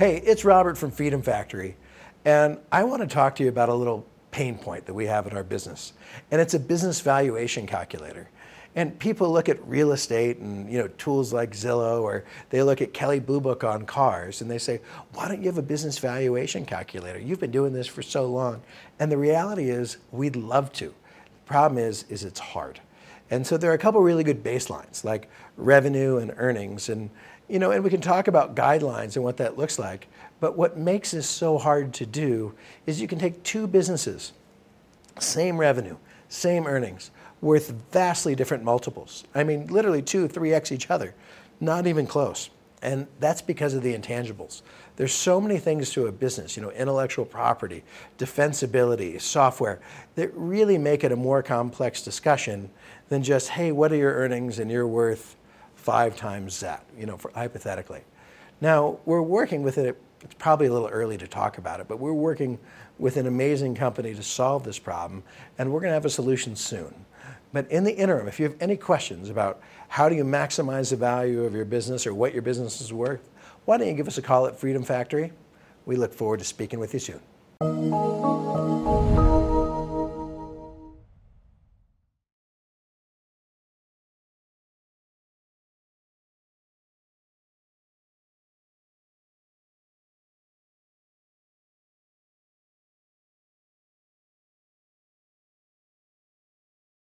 Hey, it's Robert from Freedom Factory, and I want to talk to you about a little pain point that we have in our business. And it's a business valuation calculator. And people look at real estate and you know tools like Zillow, or they look at Kelley Blue Book on cars, and they say, "Why don't you have a business valuation calculator? You've been doing this for so long." And the reality is, we'd love to. The problem is, is it's hard. And so there are a couple really good baselines, like revenue and earnings, and you know, and we can talk about guidelines and what that looks like. But what makes this so hard to do is you can take two businesses, same revenue, same earnings worth vastly different multiples. I mean, literally two, three X each other, not even close. And that's because of the intangibles. There's so many things to a business, you know, intellectual property, defensibility, software, that really make it a more complex discussion than just, hey, what are your earnings and you're worth five times that, you know, for, hypothetically. Now, we're working with it, it's probably a little early to talk about it, but we're working with an amazing company to solve this problem, and we're going to have a solution soon. But in the interim, if you have any questions about how do you maximize the value of your business or what your business is worth, why don't you give us a call at Freedom Factory? We look forward to speaking with you soon.